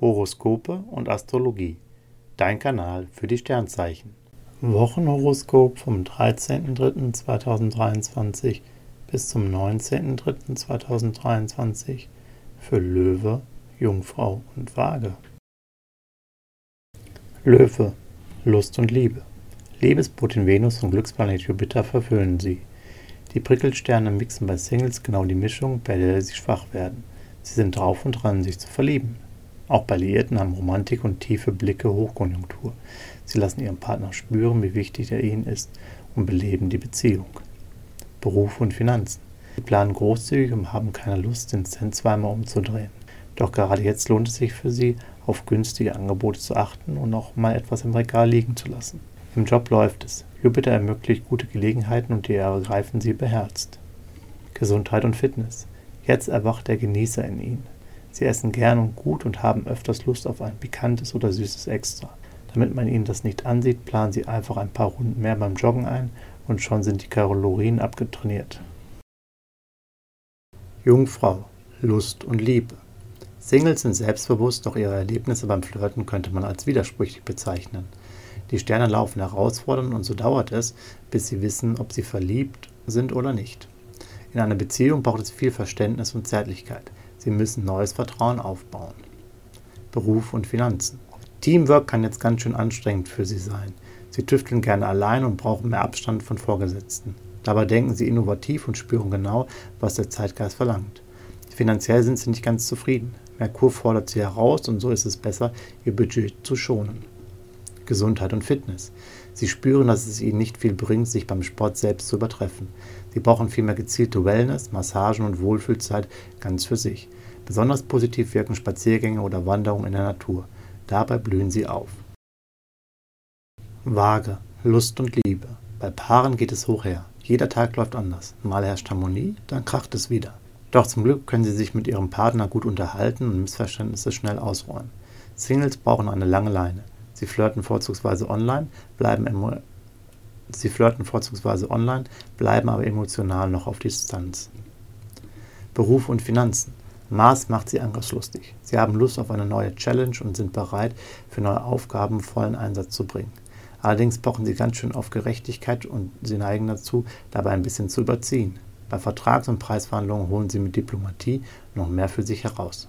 Horoskope und Astrologie. Dein Kanal für die Sternzeichen. Wochenhoroskop vom 13.03.2023 bis zum 19.03.2023 für Löwe, Jungfrau und Waage. Löwe, Lust und Liebe. Liebesbotin Venus und Glücksplanet Jupiter verwöhnen sie. Die Prickelsterne mixen bei Singles genau die Mischung, bei der sie schwach werden. Sie sind drauf und dran, sich zu verlieben. Auch bei Liierten haben Romantik und tiefe Blicke Hochkonjunktur. Sie lassen ihren Partner spüren, wie wichtig er ihnen ist und beleben die Beziehung. Beruf und Finanzen. Sie planen großzügig und haben keine Lust, den Cent zweimal umzudrehen. Doch gerade jetzt lohnt es sich für sie, auf günstige Angebote zu achten und auch mal etwas im Regal liegen zu lassen. Im Job läuft es. Jupiter ermöglicht gute Gelegenheiten und die ergreifen sie beherzt. Gesundheit und Fitness. Jetzt erwacht der Genießer in ihnen. Sie essen gern und gut und haben öfters Lust auf ein pikantes oder süßes Extra. Damit man ihnen das nicht ansieht, planen sie einfach ein paar Runden mehr beim Joggen ein und schon sind die Kalorien abgetrainiert. Jungfrau, Lust und Liebe. Singles sind selbstbewusst, doch ihre Erlebnisse beim Flirten könnte man als widersprüchlich bezeichnen. Die Sterne laufen herausfordernd und so dauert es, bis sie wissen, ob sie verliebt sind oder nicht. In einer Beziehung braucht es viel Verständnis und Zärtlichkeit. Sie müssen neues Vertrauen aufbauen. Beruf und Finanzen. Teamwork kann jetzt ganz schön anstrengend für Sie sein. Sie tüfteln gerne allein und brauchen mehr Abstand von Vorgesetzten. Dabei denken Sie innovativ und spüren genau, was der Zeitgeist verlangt. Finanziell sind Sie nicht ganz zufrieden. Merkur fordert Sie heraus und so ist es besser, Ihr Budget zu schonen. Gesundheit und Fitness. Sie spüren, dass es ihnen nicht viel bringt, sich beim Sport selbst zu übertreffen. Sie brauchen vielmehr gezielte Wellness, Massagen und Wohlfühlzeit ganz für sich. Besonders positiv wirken Spaziergänge oder Wanderungen in der Natur. Dabei blühen sie auf. Waage, Lust und Liebe. Bei Paaren geht es hoch her. Jeder Tag läuft anders. Mal herrscht Harmonie, dann kracht es wieder. Doch zum Glück können sie sich mit ihrem Partner gut unterhalten und Missverständnisse schnell ausräumen. Singles brauchen eine lange Leine. Sie flirten vorzugsweise online, bleiben Sie flirten vorzugsweise online, bleiben aber emotional noch auf Distanz. Beruf und Finanzen. Mars macht sie angriffslustig. Sie haben Lust auf eine neue Challenge und sind bereit, für neue Aufgaben vollen Einsatz zu bringen. Allerdings pochen sie ganz schön auf Gerechtigkeit und sie neigen dazu, dabei ein bisschen zu überziehen. Bei Vertrags- und Preisverhandlungen holen sie mit Diplomatie noch mehr für sich heraus.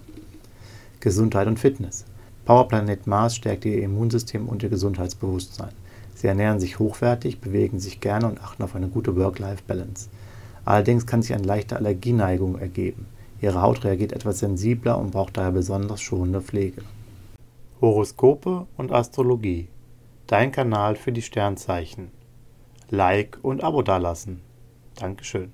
Gesundheit und Fitness. Powerplanet Mars stärkt ihr Immunsystem und ihr Gesundheitsbewusstsein. Sie ernähren sich hochwertig, bewegen sich gerne und achten auf eine gute Work-Life-Balance. Allerdings kann sich eine leichte Allergieneigung ergeben. Ihre Haut reagiert etwas sensibler und braucht daher besonders schonende Pflege. Horoskope und Astrologie. Dein Kanal für die Sternzeichen. Like und Abo dalassen. Dankeschön.